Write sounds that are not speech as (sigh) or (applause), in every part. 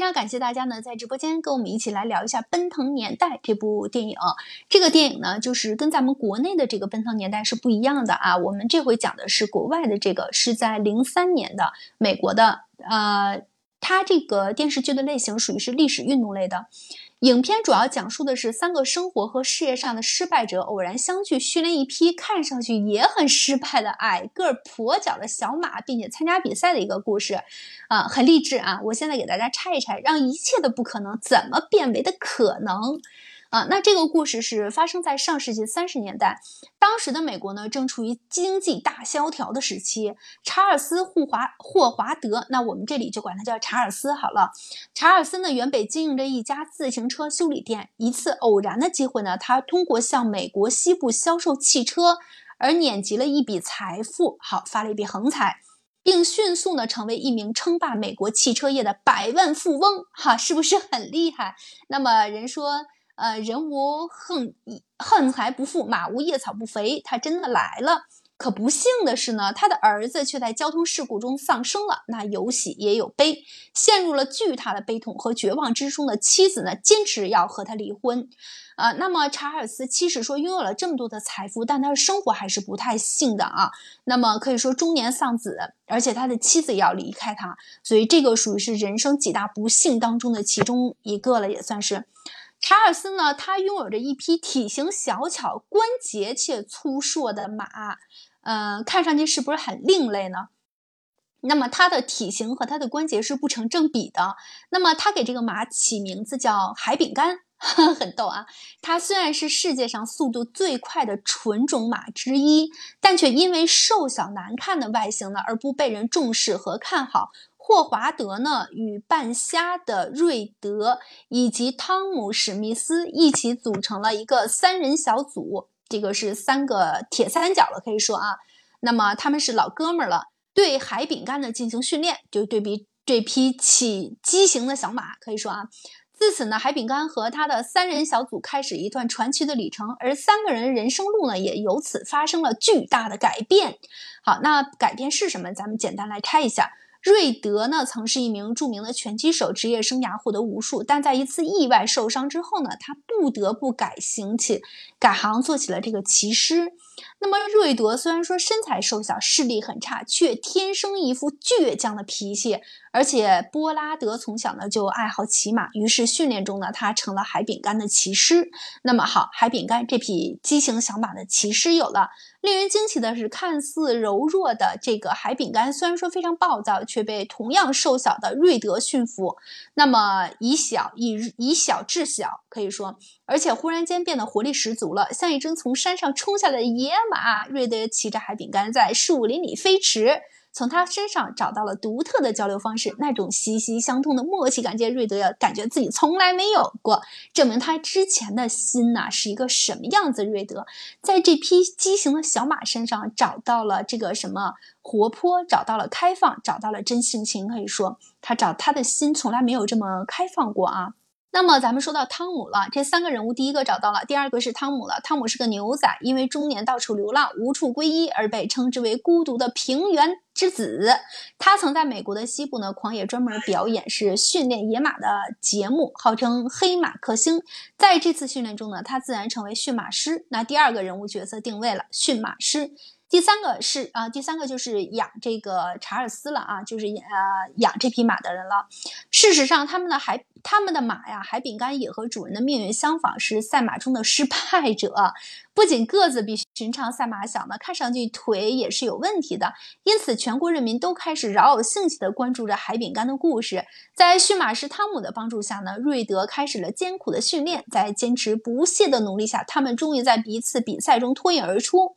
非常感谢大家呢，在直播间跟我们一起来聊一下《奔腾年代》这部电影。这个电影呢，就是跟咱们国内的这个《奔腾年代》是不一样的啊。我们这回讲的是国外的这个，是在零三年的美国的。呃，它这个电视剧的类型属于是历史运动类的。影片主要讲述的是三个生活和事业上的失败者偶然相聚，训练一批看上去也很失败的矮个儿跛脚的小马，并且参加比赛的一个故事，啊，很励志啊！我现在给大家拆一拆，让一切的不可能怎么变为的可能。啊，那这个故事是发生在上世纪三十年代，当时的美国呢正处于经济大萧条的时期。查尔斯·霍华霍华德，那我们这里就管他叫查尔斯好了。查尔斯呢原本经营着一家自行车修理店，一次偶然的机会呢，他通过向美国西部销售汽车而碾集了一笔财富，好发了一笔横财，并迅速呢成为一名称霸美国汽车业的百万富翁。哈，是不是很厉害？那么人说。呃，人无横横财不富，马无夜草不肥。他真的来了，可不幸的是呢，他的儿子却在交通事故中丧生了。那有喜也有悲，陷入了巨大的悲痛和绝望之中的妻子呢，坚持要和他离婚。啊，那么查尔斯其实说拥有了这么多的财富，但他的生活还是不太幸的啊。那么可以说中年丧子，而且他的妻子也要离开他，所以这个属于是人生几大不幸当中的其中一个了，也算是。查尔斯呢，他拥有着一匹体型小巧、关节却粗硕的马，嗯，看上去是不是很另类呢？那么它的体型和它的关节是不成正比的。那么他给这个马起名字叫海饼干，(laughs) 很逗啊。它虽然是世界上速度最快的纯种马之一，但却因为瘦小难看的外形呢，而不被人重视和看好。霍华德呢，与半瞎的瑞德以及汤姆史密斯一起组成了一个三人小组，这个是三个铁三角了，可以说啊。那么他们是老哥们儿了，对海饼干呢进行训练，就对比这匹起畸形的小马，可以说啊。自此呢，海饼干和他的三人小组开始一段传奇的旅程，而三个人人生路呢，也由此发生了巨大的改变。好，那改变是什么？咱们简单来拆一下。瑞德呢，曾是一名著名的拳击手，职业生涯获得无数，但在一次意外受伤之后呢，他不得不改行起，改行做起了这个骑师。那么瑞德虽然说身材瘦小，视力很差，却天生一副倔强的脾气。而且波拉德从小呢就爱好骑马，于是训练中呢他成了海饼干的骑师。那么好，海饼干这匹畸形小马的骑师有了。令人惊奇的是，看似柔弱的这个海饼干，虽然说非常暴躁，却被同样瘦小的瑞德驯服。那么以小以以小制小，可以说，而且忽然间变得活力十足了，像一只从山上冲下来的野马。瑞德骑着海饼干在树林里飞驰。从他身上找到了独特的交流方式，那种息息相通的默契感，觉瑞德感觉自己从来没有过，证明他之前的心呐是一个什么样子。瑞德在这匹畸形的小马身上找到了这个什么活泼，找到了开放，找到了真性情。可以说，他找他的心从来没有这么开放过啊。那么咱们说到汤姆了，这三个人物，第一个找到了，第二个是汤姆了。汤姆是个牛仔，因为中年到处流浪，无处归依，而被称之为孤独的平原之子。他曾在美国的西部呢狂野专门表演是训练野马的节目，号称黑马克星。在这次训练中呢，他自然成为驯马师。那第二个人物角色定位了驯马师。第三个是啊，第三个就是养这个查尔斯了啊，就是呃养这匹马的人了。事实上，他们的海他们的马呀，海饼干也和主人的命运相仿，是赛马中的失败者。不仅个子比寻常赛马小呢，看上去腿也是有问题的。因此，全国人民都开始饶有兴趣地关注着海饼干的故事。在驯马师汤姆的帮助下呢，瑞德开始了艰苦的训练。在坚持不懈的努力下，他们终于在一次比赛中脱颖而出。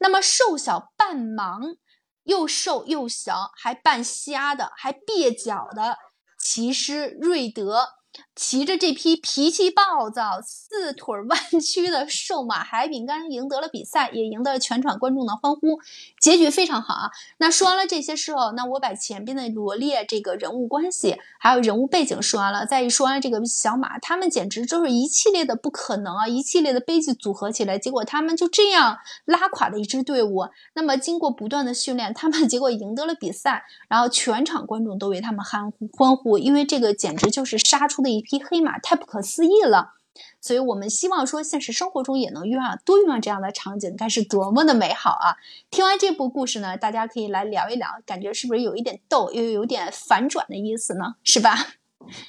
那么受，瘦小半盲、又瘦又小、还半瞎的、还蹩脚的骑师瑞德。骑着这匹脾气暴躁、四腿弯曲的瘦马海饼干赢得了比赛，也赢得了全场观众的欢呼，结局非常好啊。那说完了这些事后，那我把前边的罗列这个人物关系还有人物背景说完了，再一说完这个小马，他们简直就是一系列的不可能啊，一系列的悲剧组合起来，结果他们就这样拉垮了一支队伍。那么经过不断的训练，他们 (laughs) 结果赢得了比赛，然后全场观众都为他们欢呼欢呼，因为这个简直就是杀出的一。匹黑马太不可思议了，所以我们希望说现实生活中也能遇上多遇上这样的场景，该是多么的美好啊！听完这部故事呢，大家可以来聊一聊，感觉是不是有一点逗，又有点反转的意思呢？是吧？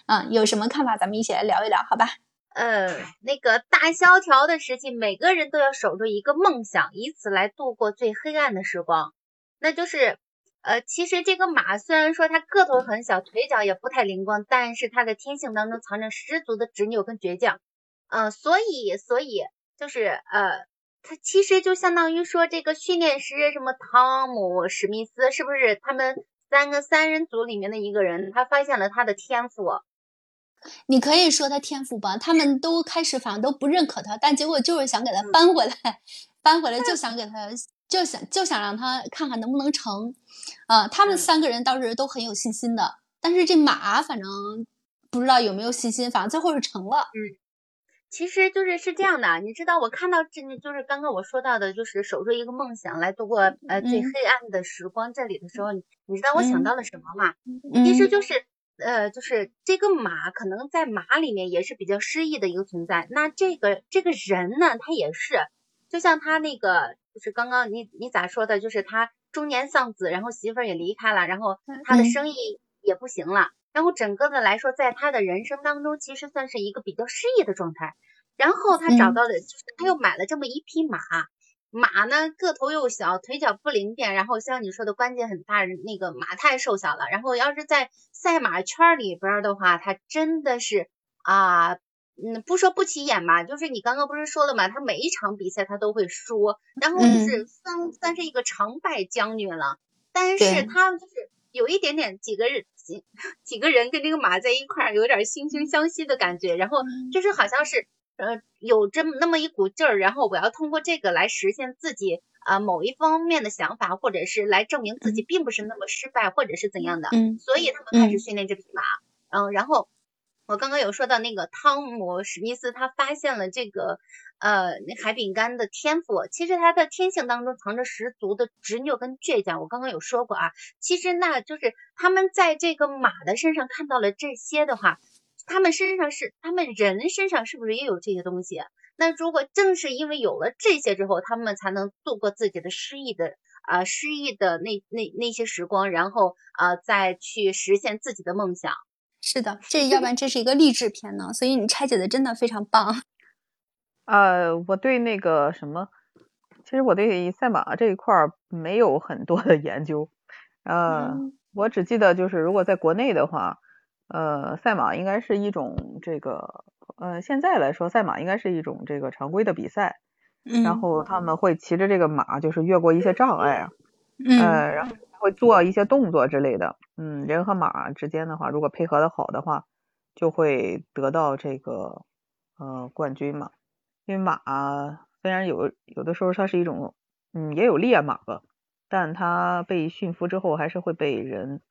嗯，(laughs) 有什么看法？咱们一起来聊一聊，好吧？呃，那个大萧条的时期，每个人都要守着一个梦想，以此来度过最黑暗的时光，那就是。呃，其实这个马虽然说它个头很小，腿脚也不太灵光，但是它的天性当中藏着十足的执拗跟倔强。嗯，所以所以就是呃，它其实就相当于说这个训练师什么汤姆史密斯是不是他们三个三人组里面的一个人，他发现了他的天赋。你可以说他天赋吧，他们都开始反正都不认可他，但结果就是想给他搬回来，搬回来就想给他。就想就想让他看看能不能成，啊，他们三个人当时都很有信心的，但是这马反正不知道有没有信心，反正最后是成了。嗯，其实就是是这样的，你知道我看到这就是刚刚我说到的，就是守住一个梦想来度过呃最黑暗的时光这里的时候，你知道我想到了什么吗？其实就是呃就是这个马可能在马里面也是比较失意的一个存在，那这个这个人呢，他也是就像他那个。就是刚刚你你咋说的？就是他中年丧子，然后媳妇儿也离开了，然后他的生意也不行了，然后整个的来说，在他的人生当中，其实算是一个比较失意的状态。然后他找到的就是他又买了这么一匹马，马呢个头又小，腿脚不灵便，然后像你说的关节很大，那个马太瘦小了。然后要是在赛马圈里边的话，他真的是啊。嗯，不说不起眼吧，就是你刚刚不是说了嘛？他每一场比赛他都会输，然后就是算算是一个常败将军了。但是他就是有一点点几个人几几个人跟这个马在一块儿，有点惺惺相惜的感觉。然后就是好像是呃有这么那么一股劲儿，然后我要通过这个来实现自己啊某一方面的想法，或者是来证明自己并不是那么失败，或者是怎样的。嗯，所以他们开始训练这匹马。嗯，然后。我刚刚有说到那个汤姆史密斯，他发现了这个呃海饼干的天赋。其实他的天性当中藏着十足的执拗跟倔强。我刚刚有说过啊，其实那就是他们在这个马的身上看到了这些的话，他们身上是他们人身上是不是也有这些东西？那如果正是因为有了这些之后，他们才能度过自己的失意的啊失意的那那那些时光，然后啊再去实现自己的梦想。是的，这要不 (laughs) 然这是一个励志片呢，所以你拆解的真的非常棒。(laughs) 呃，我对那个什么，其实我对赛马这一块儿没有很多的研究，呃，我只记得就是如果在国内的话，呃，赛马应该是一种这个，呃，现在来说赛马应该是一种这个常规的比赛，然后他们会骑着这个马，就是越过一些障碍啊，呃，然后会做一些动作之类的。嗯，人和马之间的话，如果配合的好的话，就会得到这个呃冠军嘛。因为马虽然有有的时候它是一种，嗯，也有烈马吧，但它被驯服之后还是会被人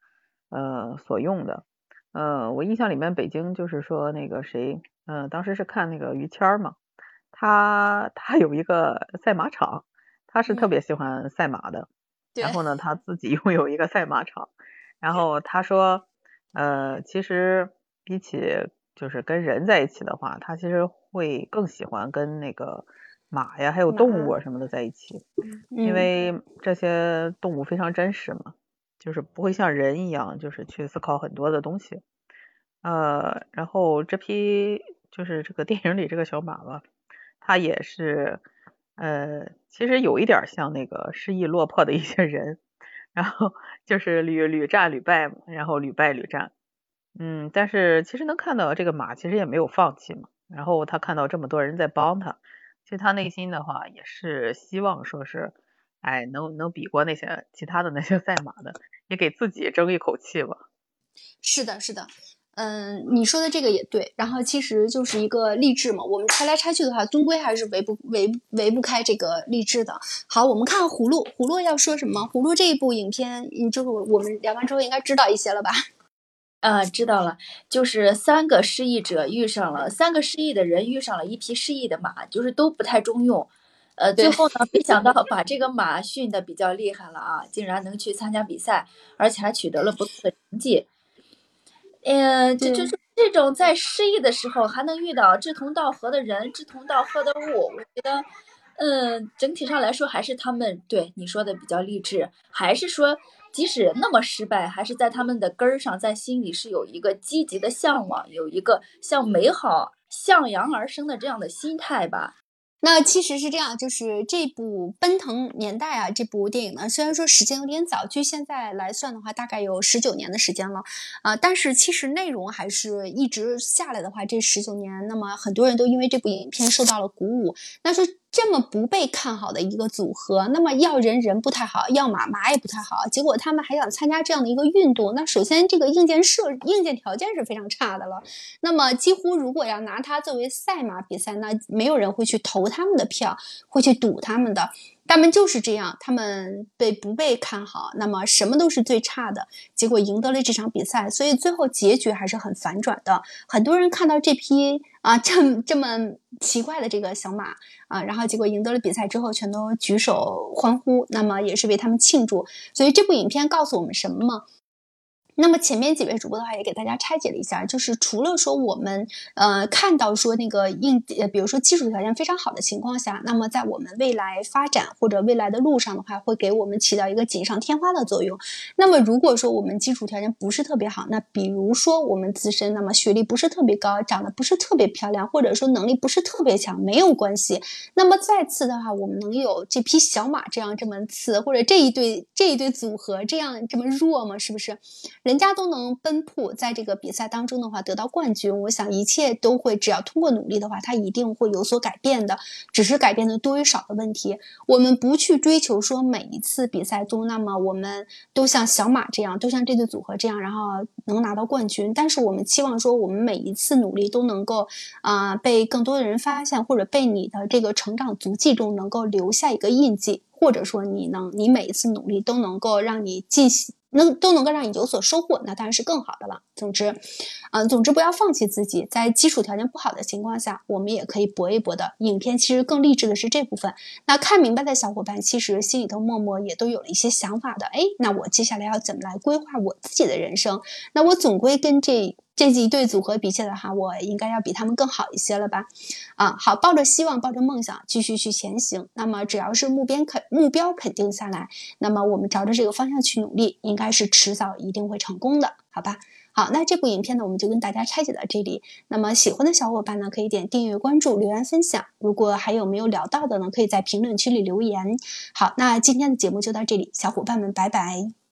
呃所用的。呃，我印象里面北京就是说那个谁，嗯，当时是看那个于谦嘛，他他有一个赛马场，他是特别喜欢赛马的，然后呢，(laughs) 他自己拥有一个赛马场。然后他说，呃，其实比起就是跟人在一起的话，他其实会更喜欢跟那个马呀，还有动物啊什么的在一起，因为这些动物非常真实嘛，就是不会像人一样，就是去思考很多的东西。呃，然后这批就是这个电影里这个小马吧，它也是，呃，其实有一点像那个失意落魄的一些人。然后就是屡屡战屡败嘛，然后屡败屡战，嗯，但是其实能看到这个马其实也没有放弃嘛。然后他看到这么多人在帮他，其实他内心的话也是希望说是，哎，能能比过那些其他的那些赛马的，也给自己争一口气吧。是的，是的。嗯，你说的这个也对。然后其实就是一个励志嘛，我们拆来拆去的话，终归还是围不围围不开这个励志的。好，我们看葫芦，葫芦要说什么？葫芦这一部影片，就是我们聊完之后应该知道一些了吧？(laughs) 啊，知道了，就是三个失意者遇上了三个失意的人遇上了一匹失意的马，就是都不太中用。呃，最后呢，没想到把这个马训的比较厉害了啊，竟然能去参加比赛，而且还取得了不错的成绩。嗯，就就是这种在失意的时候还能遇到志同道合的人、志同道合的物，我觉得，嗯，整体上来说还是他们对你说的比较励志，还是说即使那么失败，还是在他们的根儿上，在心里是有一个积极的向往，有一个向美好向阳而生的这样的心态吧。那其实是这样，就是这部《奔腾年代》啊，这部电影呢，虽然说时间有点早，据现在来算的话，大概有十九年的时间了，啊，但是其实内容还是一直下来的话，这十九年，那么很多人都因为这部影片受到了鼓舞，那说。这么不被看好的一个组合，那么要人人不太好，要马马也不太好，结果他们还想参加这样的一个运动，那首先这个硬件设硬件条件是非常差的了。那么几乎如果要拿它作为赛马比赛，那没有人会去投他们的票，会去赌他们的。他们就是这样，他们被不被看好，那么什么都是最差的，结果赢得了这场比赛，所以最后结局还是很反转的。很多人看到这批啊这这么奇怪的这个小马啊，然后结果赢得了比赛之后，全都举手欢呼，那么也是为他们庆祝。所以这部影片告诉我们什么吗？那么前面几位主播的话也给大家拆解了一下，就是除了说我们呃看到说那个硬呃比如说基础条件非常好的情况下，那么在我们未来发展或者未来的路上的话，会给我们起到一个锦上添花的作用。那么如果说我们基础条件不是特别好，那比如说我们自身那么学历不是特别高，长得不是特别漂亮，或者说能力不是特别强，没有关系。那么再次的话，我们能有这匹小马这样这么次，或者这一对这一对组合这样这么弱吗？是不是？人家都能奔赴在这个比赛当中的话得到冠军，我想一切都会，只要通过努力的话，他一定会有所改变的，只是改变的多与少的问题。我们不去追求说每一次比赛中，那么我们都像小马这样，都像这对组合这样，然后能拿到冠军。但是我们期望说，我们每一次努力都能够啊被更多的人发现，或者被你的这个成长足迹中能够留下一个印记，或者说你能，你每一次努力都能够让你进行。能都能够让你有所收获，那当然是更好的了。总之，嗯，总之不要放弃自己，在基础条件不好的情况下，我们也可以搏一搏的。影片其实更励志的是这部分。那看明白的小伙伴，其实心里头默默也都有了一些想法的。哎，那我接下来要怎么来规划我自己的人生？那我总归跟这。这几对组合比起来哈，我应该要比他们更好一些了吧？啊，好，抱着希望，抱着梦想，继续去前行。那么只要是目标肯目标肯定下来，那么我们朝着这个方向去努力，应该是迟早一定会成功的，好吧？好，那这部影片呢，我们就跟大家拆解到这里。那么喜欢的小伙伴呢，可以点订阅、关注、留言、分享。如果还有没有聊到的呢，可以在评论区里留言。好，那今天的节目就到这里，小伙伴们，拜拜。